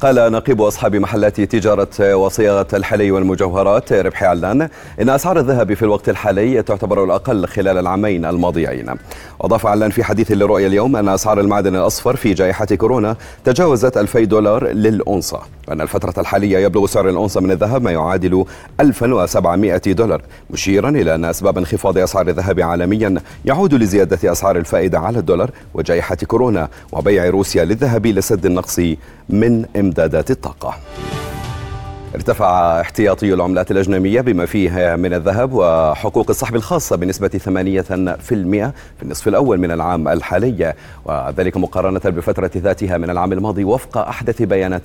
قال نقيب أصحاب محلات تجارة وصياغة الحلي والمجوهرات ربحي علان إن أسعار الذهب في الوقت الحالي تعتبر الأقل خلال العامين الماضيين. وأضاف علان في حديث لرؤيا اليوم أن أسعار المعدن الأصفر في جائحة كورونا تجاوزت 2000 دولار للأونصة وأن الفترة الحالية يبلغ سعر الأونصة من الذهب ما يعادل 1700 دولار مشيرا إلى أن أسباب انخفاض أسعار الذهب عالميا يعود لزيادة أسعار الفائدة على الدولار وجائحة كورونا وبيع روسيا للذهب لسد النقص من إمدادات الطاقة. ارتفع احتياطي العملات الأجنبية بما فيه من الذهب وحقوق السحب الخاصة بنسبة 8% في النصف الأول من العام الحالي وذلك مقارنة بالفترة ذاتها من العام الماضي وفق أحدث بيانات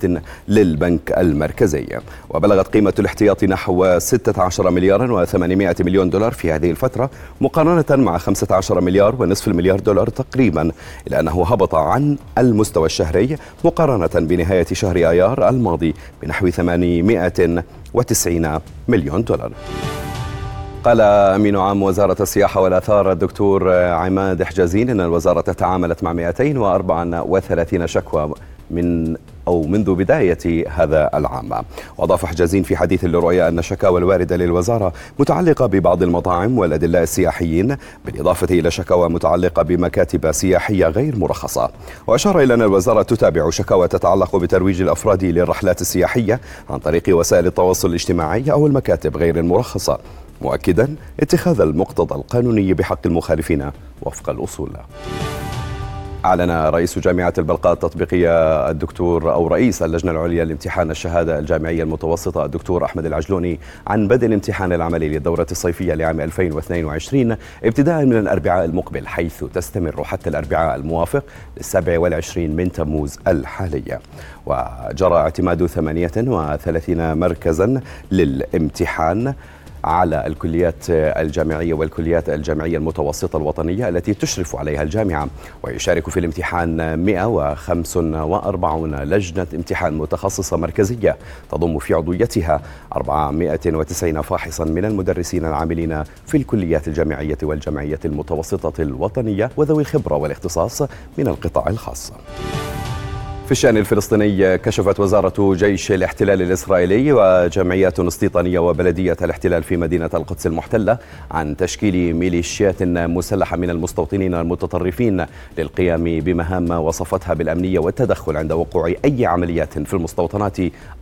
للبنك المركزي. وبلغت قيمة الاحتياطي نحو 16 مليار و800 مليون دولار في هذه الفترة مقارنة مع 15 مليار ونصف المليار دولار تقريبا إلى أنه هبط عن المستوى الشهري مقارنة بنهاية شهر آيار الماضي بنحو 800 190 مليون دولار. قال أمين عام وزارة السياحة والآثار الدكتور عماد حجازين أن الوزارة تعاملت مع 234 شكوى من أو منذ بداية هذا العام. وأضاف حجازين في حديث للرؤيا أن الشكاوى الواردة للوزارة متعلقة ببعض المطاعم والأدلاء السياحيين بالإضافة إلى شكاوى متعلقة بمكاتب سياحية غير مرخصة. وأشار إلى أن الوزارة تتابع شكاوى تتعلق بترويج الأفراد للرحلات السياحية عن طريق وسائل التواصل الاجتماعي أو المكاتب غير المرخصة. مؤكدا اتخاذ المقتضى القانوني بحق المخالفين وفق الأصول. أعلن رئيس جامعة البلقاء التطبيقية الدكتور أو رئيس اللجنة العليا لامتحان الشهادة الجامعية المتوسطة الدكتور أحمد العجلوني عن بدء الامتحان العملي للدورة الصيفية لعام 2022 ابتداء من الأربعاء المقبل حيث تستمر حتى الأربعاء الموافق للسابع والعشرين من تموز الحالية. وجرى اعتماد 38 مركزا للامتحان. على الكليات الجامعية والكليات الجامعية المتوسطة الوطنية التي تشرف عليها الجامعة ويشارك في الامتحان 145 لجنة امتحان متخصصة مركزية تضم في عضويتها 490 فاحصا من المدرسين العاملين في الكليات الجامعية والجمعية المتوسطة الوطنية وذوي الخبرة والاختصاص من القطاع الخاص. في الشأن الفلسطيني كشفت وزارة جيش الاحتلال الإسرائيلي وجمعيات استيطانية وبلدية الاحتلال في مدينة القدس المحتلة عن تشكيل ميليشيات مسلحة من المستوطنين المتطرفين للقيام بمهام وصفتها بالأمنية والتدخل عند وقوع أي عمليات في المستوطنات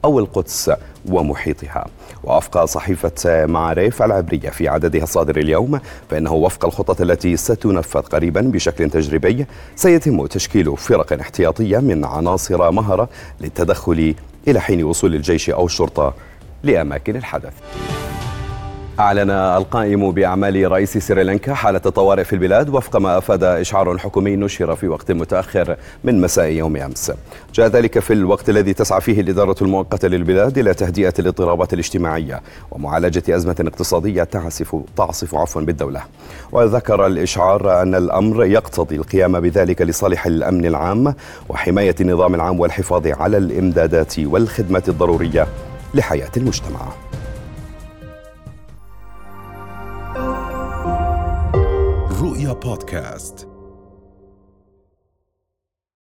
أو القدس ومحيطها. ووفق صحيفة معارف العبرية في عددها الصادر اليوم فإنه وفق الخطط التي ستنفذ قريبا بشكل تجريبي سيتم تشكيل فرق احتياطية من عناصر مهرة للتدخل إلى حين وصول الجيش أو الشرطة لأماكن الحدث. أعلن القائم بأعمال رئيس سريلانكا حالة الطوارئ في البلاد وفق ما أفاد إشعار حكومي نشر في وقت متأخر من مساء يوم أمس. جاء ذلك في الوقت الذي تسعى فيه الإدارة المؤقتة للبلاد إلى تهدئة الاضطرابات الاجتماعية ومعالجة أزمة اقتصادية تعصف تعصف عفوا بالدولة. وذكر الإشعار أن الأمر يقتضي القيام بذلك لصالح الأمن العام وحماية النظام العام والحفاظ على الإمدادات والخدمات الضرورية لحياة المجتمع. رؤيا بودكاست